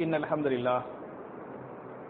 إن الحمد لله.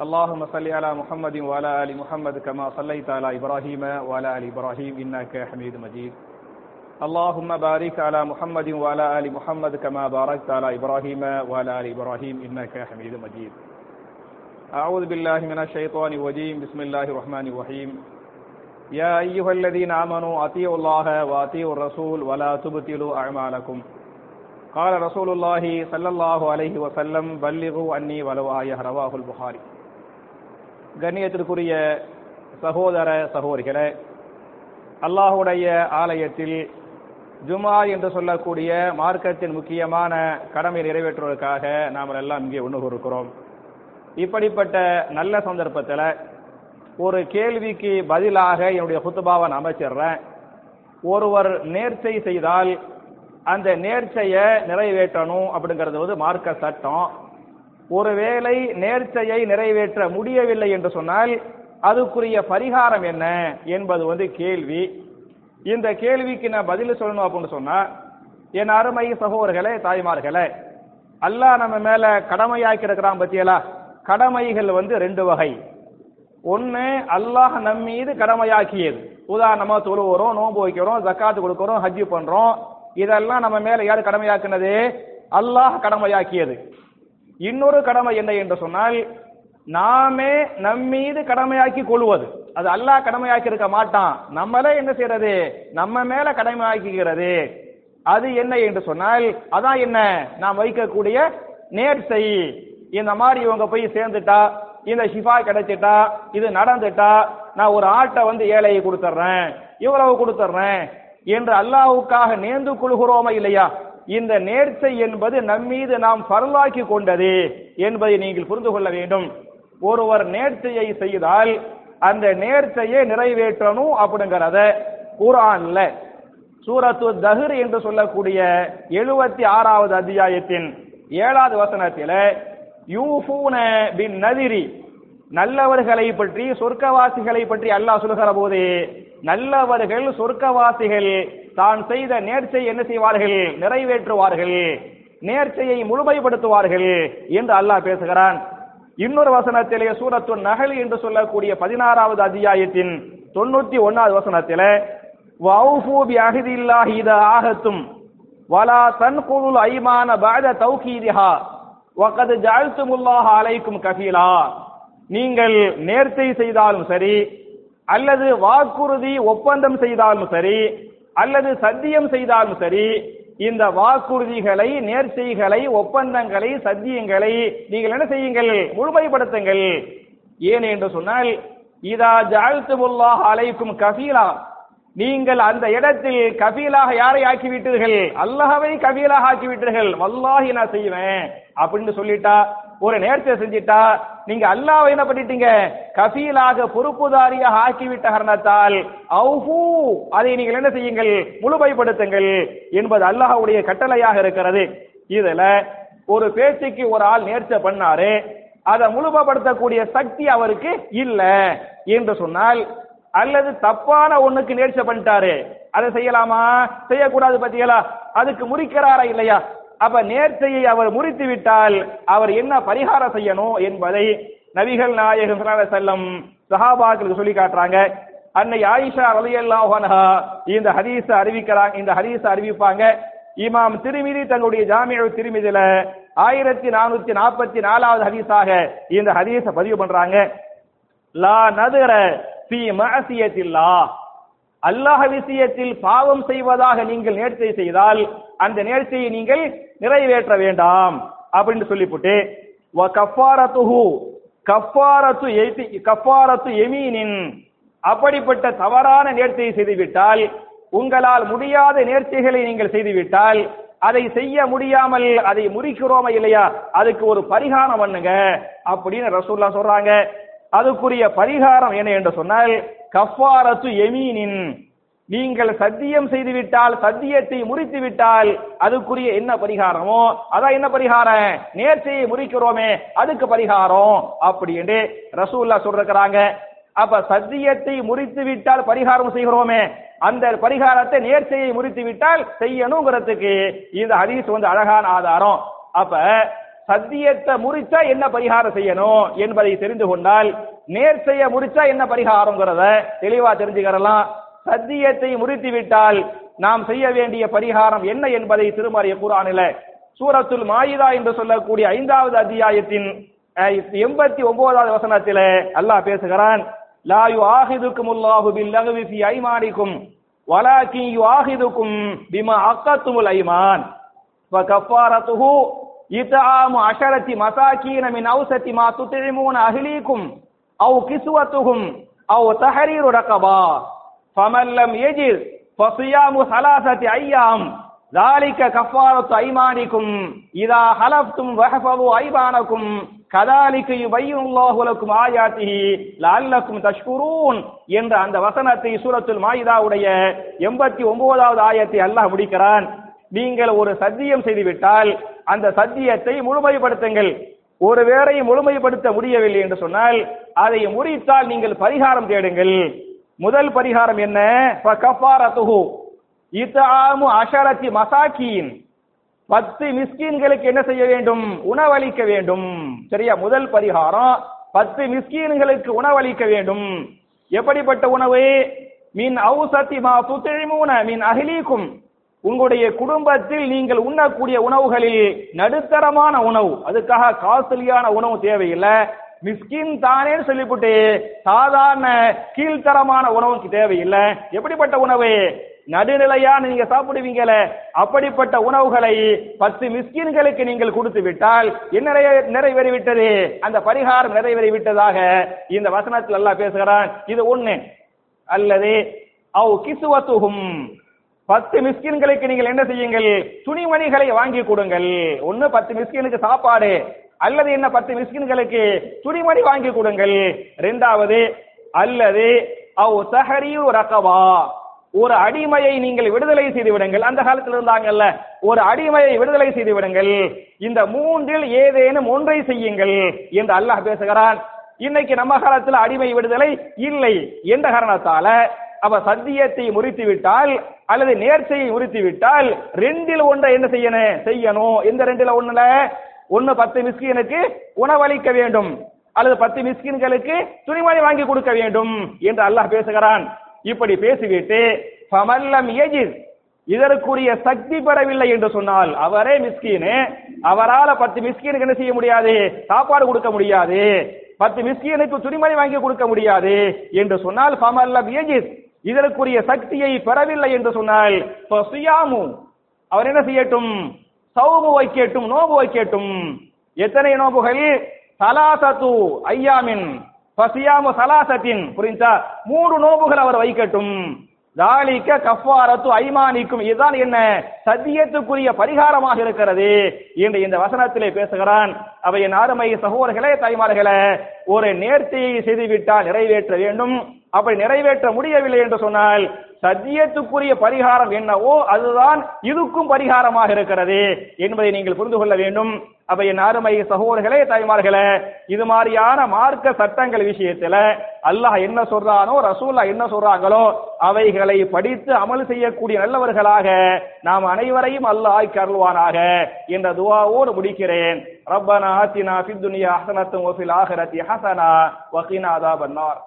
اللهم صل على محمد وعلى آل محمد كما صليت على إبراهيم وعلى آل إبراهيم إنك حميد مجيد. اللهم بارك على محمد وعلى آل محمد كما باركت على إبراهيم وعلى آل إبراهيم إنك حميد مجيد. أعوذ بالله من الشيطان الرجيم. بسم الله الرحمن الرحيم. يا أيها الذين آمنوا أطيعوا الله وأطيعوا الرسول ولا تبطلوا أعمالكم. கால ரசூலுல்லாஹி சல்லல்லாஹு அலஹி வசல்லம் பல்லிகு அன்னி வலவாய ரவாஹுல் புகாரி கண்ணியத்திற்குரிய சகோதர சகோதரிகளே அல்லாஹுடைய ஆலயத்தில் ஜுமா என்று சொல்லக்கூடிய மார்க்கத்தின் முக்கியமான கடமை நிறைவேற்றுவதற்காக நாம் எல்லாம் இங்கே ஒன்று இருக்கிறோம் இப்படிப்பட்ட நல்ல சந்தர்ப்பத்தில் ஒரு கேள்விக்கு பதிலாக என்னுடைய குத்துபாவை நான் அமைச்சிடுறேன் ஒருவர் நேர்ச்சை செய்தால் அந்த நேர்ச்சையை நிறைவேற்றணும் அப்படிங்கிறது வந்து மார்க்க சட்டம். ஒருவேளை நேர்ச்சையை நிறைவேற்ற முடியவில்லை என்று சொன்னால் அதுக்குரிய பரிகாரம் என்ன என்பது வந்து கேள்வி. இந்த கேள்விக்கு நான் பதில் சொல்லணும் அப்படின்னு சொன்னா என் அருமை சகோதரர்களே தாய்மார்களே அல்லாஹ் நம்ம மேல கடமையாக்கி இருக்கிறான் பத்தியலா? கடமைகள் வந்து ரெண்டு வகை. ஒன்னு அல்லாஹ் நம்மீது கடமையாக்கியது. உதாரணமா தொழுவுறோம் நோன்பு வைக்கிறோம் ஜக்காத்து கொடுக்கிறோம் ஹஜ்ஜு பண்றோம். இதெல்லாம் நம்ம மேல யார் கடமையாக்குனது? அல்லாஹ் கடமையாக்கியது. இன்னொரு கடமை என்ன என்று சொன்னால் நாமே நம்மீது கடமையாக்கி கொள்வது. அது அல்லாஹ் கடமையாக்கி இருக்க மாட்டான். நம்மளே என்ன செய்யறது? நம்ம மேல கடமையாக்குகிறது. அது என்ன என்று சொன்னால் அதான் என்ன? நாம் வைக்கக்கூடிய நேர்ச்சை இந்த மாதிரி இவங்க போய் சேர்ந்துட்டா இந்த ஷிஃபா கிடைச்சிட்டா இது நடந்துட்டா நான் ஒரு ஆட்டை வந்து ஏழையை கொடுத்துட்றேன் இவ்வளவு கொடுத்துட்றேன் என்று அல்லாஹுக்காக நேர்ந்து கொள்கிறோமா இல்லையா? இந்த நேர்ச்சை என்பது நம்மீது நாம் பரலாக்கி கொண்டது என்பதை நீங்கள் புரிந்து கொள்ள வேண்டும். ஒருவர் நேர்ச்சையை செய்தால் அந்த நேர்ச்சையை நிறைவேற்றணும் அப்படிங்கிறத குரான்ல சூரத்து தஹர் என்று சொல்லக்கூடிய எழுபத்தி ஆறாவது அத்தியாயத்தின் ஏழாவது வசனத்தில யூஃபூன பின் நதிரி நல்லவர்களை பற்றி சொர்க்கவாசிகளை பற்றி அல்லாஹ் சொல்கிற போது நல்லவர்கள் சொர்க்கவாசிகள் தான் செய்த நேர்ச்சை என்ன செய்வார்கள்? நிறைவேற்றுவார்கள். நேர்ச்சையை முழுமைப்படுத்துவார்கள் என்று அல்லாஹ் பேசுகிறான். இன்னொரு வசனத்திலே சூரத்து நகல் என்று சொல்லக்கூடிய பதினாறாவது அத்தியாயத்தின் தொண்ணூத்தி ஒன்னாவது வசனத்திலே வௌஃபு பி அஹதில்லாஹி இத ஆகத்தும் வலா தன்குல் ஐமான பஅத தௌகீதிஹா வகத் ஜஅல்துமுல்லாஹ அலைக்கும் கஃபீலா. நீங்கள் நேர்ச்சை செய்தாலும் சரி அல்லது வாக்குறுதி ஒப்பந்தம் செய்தாலும் சரி அல்லது சத்தியம் செய்தாலும் சரி இந்த வாக்குறுதிகளை நேர்ச்சைகளை ஒப்பந்தங்களை சத்தியங்களை நீங்கள் என்ன செய்யுங்கள்? முழுமைப்படுத்துங்கள். ஏன் என்று சொன்னால் இதா ஜாழ்த்துமுல்லாஹ் அலைக்கும் கஃபீலா நீங்கள் அந்த இடத்தில் கபீலாக யாரை ஆக்கிவிட்டீர்கள்? அல்லாஹவை கபீலாக ஆக்கிவிட்டீர்கள். வல்லாஹி நான் செய்வேன். அப்படின்னு சொல்லிட்டா ஒரு நேர்த்தியை செஞ்சிட்டா நீங்க அல்லாவை என்ன பண்ணிட்டீங்க? கஃபீலாக பொறுப்புதாரியாக ஆக்கிவிட்ட காரணத்தால் அவுஹூ அதை நீங்கள் என்ன செய்யுங்கள்? முழுமைப்படுத்துங்கள் என்பது அல்லாஹ்வுடைய கட்டளையாக இருக்கிறது. இதுல ஒரு பேச்சுக்கு ஒரு ஆள் நேர்ச்சை பண்ணாரு அதை முழுமைப்படுத்தக்கூடிய சக்தி அவருக்கு இல்ல என்று சொன்னால் அல்லது தப்பான ஒண்ணுக்கு நேர்ச்சை பண்ணிட்டாரு. அதை செய்யலாமா? செய்யக்கூடாது பத்தியலா? அதுக்கு முறிக்கிறாரா இல்லையா? அப்ப நேர்ச்சையை அவர் முறித்து விட்டால் அவர் என்ன பரிகாரம் செய்யணும் என்பதை நபிகள் நாயகம் செல்லம் சஹாபாக்களுக்கு சொல்லி காட்டுறாங்க. அன்னை ஆயிஷா ரலியல்லாஹு அன்ஹா இந்த ஹதீஸ அறிவிக்கிறாங்க இந்த ஹதீஸ அறிவிப்பாங்க. இமாம் திருமிதி தங்களுடைய ஜாமிய திருமிதியில ஆயிரத்தி நானூத்தி நாற்பத்தி நாலாவது ஹதீஸாக இந்த ஹதீஸ பதிவு பண்றாங்க. லா நதுர பி மஅசியத்தில்லா அல்லாஹ் விஷயத்தில் பாவம் செய்வதாக நீங்கள் நேர்த்தை செய்தால் அந்த நேர்த்தியை நீங்கள் நிறைவேற்ற வேண்டாம் அப்படின்னு சொல்லிவிட்டு வ கஃபாரத்துஹு கஃபாரத்து எய்தி கஃபாரத்து எமீனின். அப்படிப்பட்ட தவறான நேர்த்தியை செய்துவிட்டால் உங்களால் முடியாத நேர்த்திகளை நீங்கள் செய்துவிட்டால் அதை செய்ய முடியாமல் அதை முறிக்கிறோமா இல்லையா? அதுக்கு ஒரு பரிகாரம் பண்ணுங்க அப்படின்னு ரசூல்லா சொல்றாங்க. அதுக்குரிய பரிகாரம் என்ன என்று சொன்னால் கஃபாரத்து எமீனின். நீங்கள் சத்தியம் செய்துவிட்டால் சத்தியத்தை முறித்து விட்டால் அதுக்குரிய என்ன பரிகாரமோ அதான் என்ன பரிகாரம்? நேர்ச்சையை முறிக்கிறோமே அதுக்கு பரிகாரம். அப்படி என்று ரசூல்லா சொல்றாங்க அப்ப சத்தியத்தை முறித்து விட்டால் பரிகாரம் செய்கிறோமே அந்த பரிகாரத்தை நேர்ச்சையை முறித்து விட்டால் செய்யணுங்கிறதுக்கு இந்த ஹதீஸ் வந்து அழகான ஆதாரம். அப்ப சத்தியத்தை முறிச்சா என்ன பரிகாரம் செய்யணும் என்பதை தெரிந்து கொண்டால் நேர் செய்ய முறிச்சா என்ன பரிகாரங்கிறத தெளிவா தெரிஞ்சுக்கிறலாம். சத்தியத்தை முறித்து விட்டால் நாம் செய்ய வேண்டிய பரிகாரம் என்ன என்பதை திருமறைய குரானில சூரத்துல் மாயிதா என்று சொல்லக்கூடிய ஐந்தாவது அத்தியாயத்தின் எண்பத்தி ஒன்பதாவது வசனத்தில அல்லாஹ் பேசுகிறான் லா யு ஆஹிதுக்கும் அல்லாஹு பில் லகுவி ஃபி ஐமானிக்கும் வலாக்கின் யு ஆஹிதுக்கும் பிமா அக்கத்துமுல் ஐமான் வ கஃபாரத்துஹு عشرة مساكين من أوسط ما تطعمون أهليكم أو كسوتهم أو تحرير رقبة فمن لم يجد فصيام ثلاثة أيام ذلك كفارة أيمانكم إذا حلفتم واحفظوا أيمانكم كذلك يبين الله لكم آياته لعلكم تشكرون என்ற அந்த வசனத்தை சூரத்துல் மாயிதாவுடைய எண்பத்தி ஒன்பதாவது ஆயத்தை அல்லாஹ் முடிக்கிறான் நீங்கள் ஒரு சத்தியம் செய்துவிட்டால் அந்த சத்தியத்தை முழுமைப்படுத்துங்கள். ஒரு வேரையும் முழுமைப்படுத்த முடியவில்லை என்று சொன்னால் அதை முறித்தால் நீங்கள் பரிகாரம் தேடுங்கள். முதல் பரிகாரம் என்ன? இத்தாமு அஷரத்தி மசாக்கியின் பத்து மிஸ்கீன்களுக்கு என்ன செய்ய வேண்டும்? உணவளிக்க வேண்டும். சரியா? முதல் பரிகாரம் பத்து மிஸ்கீன்களுக்கு உணவளிக்க வேண்டும். எப்படிப்பட்ட உணவு? மின் ஔசத்தி மா துத்திழிமூன மின் அகிலீக்கும் உங்களுடைய குடும்பத்தில் நீங்கள் உண்ணக்கூடிய உணவுகளில் நடுத்தரமான உணவு. அதுக்காக காஸ்ட்லியான உணவு தேவையில்லை. மிஸ்கின் தானே சொல்லிவிட்டு சாதாரண கீழ்த்தரமான உணவுக்கு தேவையில்லை. எப்படிப்பட்ட உணவு? நடுநிலையா நீங்க சாப்பிடுவீங்கள. அப்படிப்பட்ட உணவுகளை பத்து மிஸ்கின்களுக்கு நீங்கள் கொடுத்து விட்டால் என்ன நிறைவேறிவிட்டது? அந்த பரிகாரம் நிறைவேறிவிட்டதாக இந்த வசனத்தில் எல்லாம் பேசுகிறான். இது ஒண்ணு. அல்லது அவ் கிசுவத்துகும் பத்து மிஸ்கின்களுக்கு நீங்கள் என்ன செய்யுங்கள்? துணிமணிகளை வாங்கி கொடுங்கள். ஒன்னு பத்து மிஸ்கினுக்கு சாப்பாடு அல்லது என்ன பத்து மிஸ்கின்களுக்கு துணிமணி வாங்கி கொடுங்கள். இரண்டாவது அல்லது அவ் தஹரீரு ரகவா ஒரு அடிமையை நீங்கள் விடுதலை செய்து விடுங்கள். அந்த காலத்தில் இருந்தாங்கல்ல ஒரு அடிமையை விடுதலை செய்து விடுங்கள். இந்த மூன்றில் ஏதேனும் ஒன்றை செய்யுங்கள் என்று அல்லாஹ் பேசுகிறான். இன்னைக்கு நம்ம காலத்தில் அடிமை விடுதலை இல்லை. என்ற காரணத்தால? அவ சத்தியத்தை முறித்து விட்டால் அல்லது நேர்ச்சையை முறித்து விட்டால் ரெண்டில் ஒன்றை என்ன செய்யணும் செய்யணும். எந்த ரெண்டில் ஒண்ணுல? ஒன்னு பத்து மிஸ்கினுக்கு உணவளிக்க வேண்டும். அல்லது பத்து மிஸ்கின்களுக்கு துணிமணி வாங்கி கொடுக்க வேண்டும் என்று அல்லாஹ் பேசுகிறான். இப்படி பேசிவிட்டு ஃபமல்லம் யஜித் இதற்குரிய சக்தி பெறவில்லை என்று சொன்னால் அவரே மிஸ்கீனு அவரால் பத்து மிஸ்கீனுக்கு என்ன செய்ய முடியாது? சாப்பாடு கொடுக்க முடியாது. பத்து மிஸ்கீனுக்கு துணிமணி வாங்கி கொடுக்க முடியாது என்று சொன்னால் ஃபமல்லம் யஜித் இதற்குரிய சக்தியை பெறவில்லை என்று சொன்னால் ஃபசியாமு அவர் என்ன செய்யட்டும்? சௌமு வைக்கட்டும் நோபு வைக்கட்டும் எத்தனை நோபுகள்? சலாசத்து ஐயாமின் பசியாமு சலாசத்தின் புரிஞ்சா? மூன்று நோபுகள் அவர் வைக்கட்டும். தாலிக்க கஃபாரத்து ஐமானிக்கும். இதுதான் என்ன? சத்தியத்துக்குரிய பரிகாரமாக இருக்கிறது என்று இந்த வசனத்திலே பேசுகிறான். அவை என் அருமை சகோதரர்களே தாய்மார்களே ஒரு நேர்த்தியை செய்துவிட்டால் நிறைவேற்ற வேண்டும். அப்படி நிறைவேற்ற முடியவில்லை என்று சொன்னால் சத்தியத்துக்குரிய பரிகாரம் என்னவோ அதுதான் இதுக்கும் பரிகாரமாக இருக்கிறது என்பதை நீங்கள் புரிந்து கொள்ள வேண்டும். அப்ப என் அருமை சகோதரர்களே தாய்மார்களே இது மாதிரியான மார்க்க சட்டங்கள் விஷயத்துல அல்லாஹ் என்ன சொல்றானோ ரசூல்லா என்ன சொல்றாங்களோ அவைகளை படித்து அமல் செய்யக்கூடிய நல்லவர்களாக நாம் அனைவரையும் அல்லாஹ் கருள்வானாக என்ற துவாவோடு முடிக்கிறேன். ரப்பனா ஆத்தினா ஃபித் துனியா ஹஸனத்தும் வஃபில் ஆஹிரத்தி ஹஸனா வகினா நார்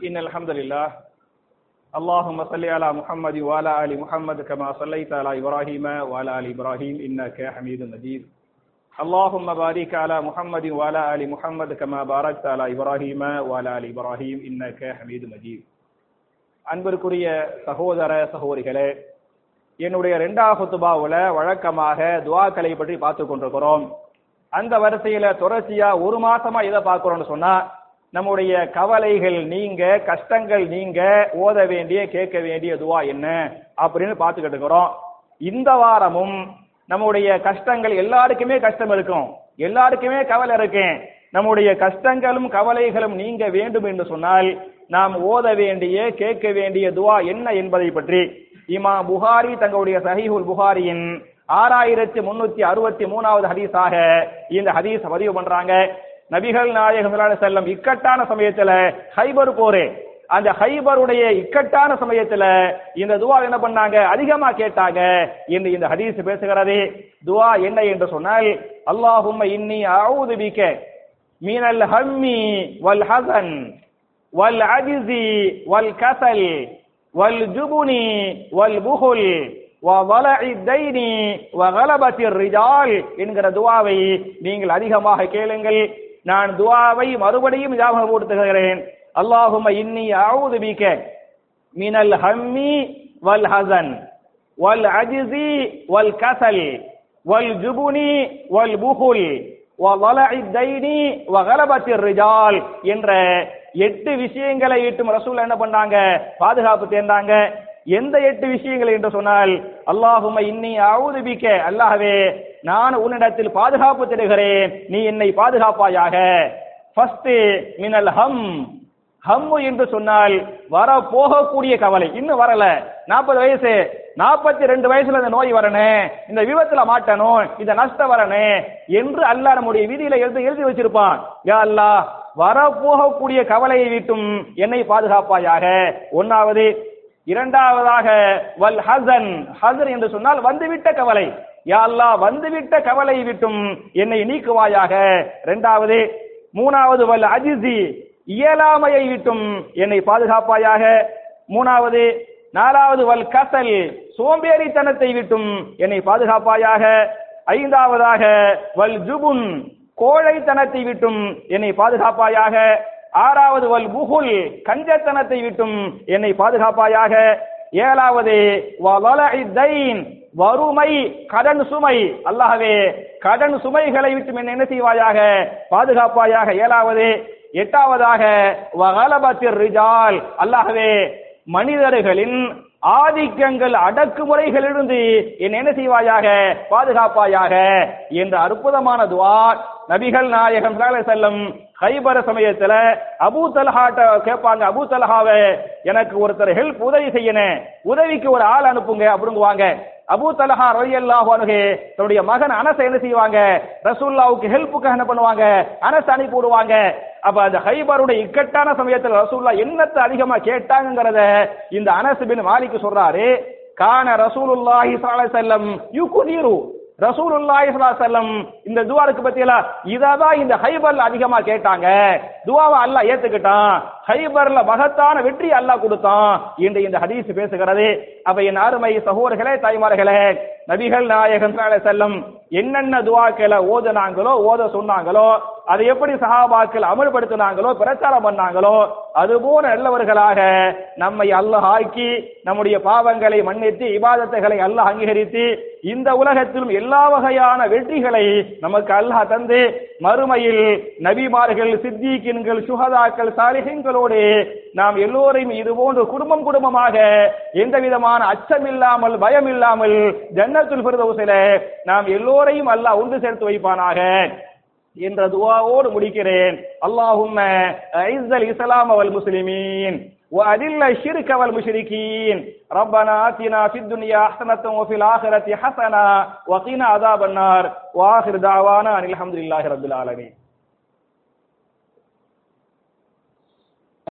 إن الحمد لله اللهم صل على محمد وعلى آل محمد كما صليت على إبراهيم وعلى آل إبراهيم إنك حميد مجيد اللهم بارك على محمد وعلى آل محمد كما باركت على إبراهيم وعلى آل إبراهيم إنك حميد مجيد அன்பிற்குரிய சகோதர சகோதரிகளே என்னுடைய இரண்டாவது குத்துபாவுல வழக்கமாக துவாக்களை பற்றி பார்த்து கொண்டிருக்கிறோம் அந்த வரிசையில தொடர்ச்சியா ஒரு மாசமா இதை பார்க்கிறோம்னு சொன்னா நம்முடைய கவலைகள் நீங்க கஷ்டங்கள் நீங்க ஓத வேண்டிய கேட்க வேண்டிய துவா என்ன அப்படின்னு பார்த்துக்கிட்டு இருக்கிறோம். இந்த வாரமும் நம்முடைய கஷ்டங்கள் எல்லாருக்குமே கஷ்டம் இருக்கும். எல்லாருக்குமே கவலை இருக்கும் நம்முடைய கஷ்டங்களும் கவலைகளும் நீங்க வேண்டும் என்று சொன்னால் நாம் ஓத வேண்டிய கேட்க வேண்டிய துவா என்ன என்பதை பற்றி இமா புகாரி தங்களுடைய சஹிஹுல் புகாரியின் ஆறாயிரத்தி முன்னூத்தி அறுபத்தி மூணாவது ஹதீஸாக இந்த ஹதீஸ் பதிவு பண்றாங்க. நபிகள் நாயகம் செல்லம் இக்கட்டான சமயத்துல ஹைபர் போரே அந்த ஹைபருடைய இக்கட்டான சமயத்துல இந்த துவா என்ன பண்ணாங்க? அதிகமா கேட்டாங்க. என்று இந்த ஹதீஸ் பேசுகிறது துவா என்ன என்று சொன்னால் அல்லாஹும் இன்னி அவுது பிக்க மீனல் ஹம்மி வல் ஹசன் வல் அஜிசி வல் கசல் வல் ஜுபுனி வல் புகுல் என்கிற துவாவை நீங்கள் அதிகமாக கேளுங்கள். நான் துவாவை மறுபடியும் ஞாபகப்படுத்துகிறேன். அல்லாஹும இன்னி அவுது பிக மினல் ஹம்மி வல் ஹசன் வல் அஜிசி வல் கசல் வல் ஜுபுனி வல் புகுல் ரிஜால் என்ற எட்டு விஷயங்களை ஈட்டும் ரசூல் என்ன பண்ணாங்க? பாதுகாப்பு தேர்ந்தாங்க. எந்த எட்டு விஷயங்கள் என்று சொன்னால் அல்லாஹும இன்னி அவுது அல்லாஹ்வே நான் உன்னிடத்தில் பாதுகாப்பு தருகிறேன். நீ என்னை பாதுகாப்பாயாக. ஃபர்ஸ்ட் மினல் ஹம் ஹம்மு என்று சொன்னால் வர போகக்கூடிய கவலை. இன்னும் வரல. நாற்பது வயசு. நாற்பத்தி ரெண்டு வயசுல இந்த நோய் வரணும் இந்த விபத்துல மாட்டணும் இந்த நஷ்டம் வரணும் என்று அல்லா நம்முடைய விதியில எழுதி எழுதி வச்சிருப்பான். யா அல்லாஹ் வரப்போகக்கூடிய கவலையை விட்டும் என்னை பாதுகாப்பாயாக. ஒன்னாவது இரண்டாவதாக வல் ஹசன் ஹசன் என்று சொன்னால் வந்துவிட்ட கவலை. யா வந்துவிட்ட கவலை விட்டும் என்னை நீக்குவாயாக. இரண்டாவது மூணாவது வல் அஜிசி இயலாமையை விட்டும் என்னை பாதுகாப்பாயாக. மூணாவது நாலாவது வல் கசல் சோம்பேறித்தனத்தை விட்டும் என்னை பாதுகாப்பாயாக. ஐந்தாவதாக வல் ஜுபுன் கோழைத்தனத்தை விட்டும் என்னை பாதுகாப்பாயாக. ஆறாவது வல் புகுல் கஞ்சத்தனத்தை விட்டும் என்னை பாதுகாப்பாயாக. ஏழாவது வறுமை கடன் சுமை. அல்லாஹவே கடன் சுமைகளை விட்டு என்ன செய்வாயாக? பாதுகாப்பாயாக. ஏழாவது எட்டாவதாக வகலபத்திர் ரிஜால். அல்லாஹவே மனிதர்களின் ஆதிக்கங்கள் அடக்குமுறைகளிலிருந்து என் என்ன செய்வாயாக? பாதுகாப்பாயாக. என்ற அற்புதமான துவா நபிகள் நாயகம் செல்லம் ஹைபர சமயத்துல அபூ தலஹாட்ட கேட்பாங்க அபூ தல்ஹாவை எனக்கு ஒருத்தர் ஹெல்ப் உதவி செய்யணும் உதவிக்கு ஒரு ஆள் அனுப்புங்க அப்படிங்குவாங்க. அபூ தலஹா ரலியல்லாஹு அன்ஹு தன்னுடைய மகன் அனச என்ன செய்வாங்க? ரசூல்லாவுக்கு ஹெல்ப்புக்காக என்ன பண்ணுவாங்க? அனச அனுப்பி விடுவாங்க. அப்ப அந்த ஹைபருடைய இக்கட்டான சமயத்தில் ரசூல்லா என்னத்தை அதிகமா கேட்டாங்கிறத இந்த அனஸ் பின் மாலிக் சொல்றாரு. கான ரசூலுல்லாஹி ஸல்லல்லாஹு அலைஹி வஸல்லம் யுகுதீரு. ரசூலுல்லாஹி ஸல்லல்லாஹு இந்த துவா இருக்கு பத்தியலா இததான் இந்த ஹைபர்ல அதிகமா கேட்டாங்க. துவாவை அல்லாஹ் ஏத்துக்கிட்டான். ஹைபர்ல மகத்தான வெற்றி அல்லாஹ் கொடுத்தான் என்று இந்த ஹதீஸ் பேசுகிறது. அப்ப என் அருமை சகோதரர்களே தாய்மார்களே நபிகள் நாயகன் ஸல்லல்லாஹு செல்லம் என்னென்ன துவாக்களை ஓதுனாங்களோ ஓத சொன்னாங்களோ அதை எப்படி சஹாபாக்கள் அமல்படுத்தினாங்களோ பிரச்சாரம் பண்ணாங்களோ அதுபோல நல்லவர்களாக நம்மை அல்லாஹ் ஆக்கி நம்முடைய பாவங்களை மன்னித்து இபாதத்தைகளை அல்லாஹ் அங்கீகரித்து இந்த உலகத்திலும் எல்லா வகையான வெற்றிகளை நமக்கு அல்லாஹ் தந்து மறுமையில் நபிமார்கள் சித்திகின்கள் சுகதாக்கள் சாலிகங்களோடு நாம் எல்லோரையும் இது போன்று குடும்பம் குடும்பமாக எந்த விதமான அச்சம் இல்லாமல் பயம் இல்லாமல் ஜன்னத்துல் நாம் எல்லோரையும் அல்லாஹ் ஒன்று சேர்த்து வைப்பானாக. என்ற துவாவோடு முடிக்கிறேன் அல்லாஹும்ம ஐஸல் இஸ்லாம் வல் முஸ்லிமீன் وأذل الشرك والمشركين ربنا آتنا في الدنيا حسنة وفي الآخرة حسنة وقنا عذاب النار وآخر دعوانا أن الحمد لله رب العالمين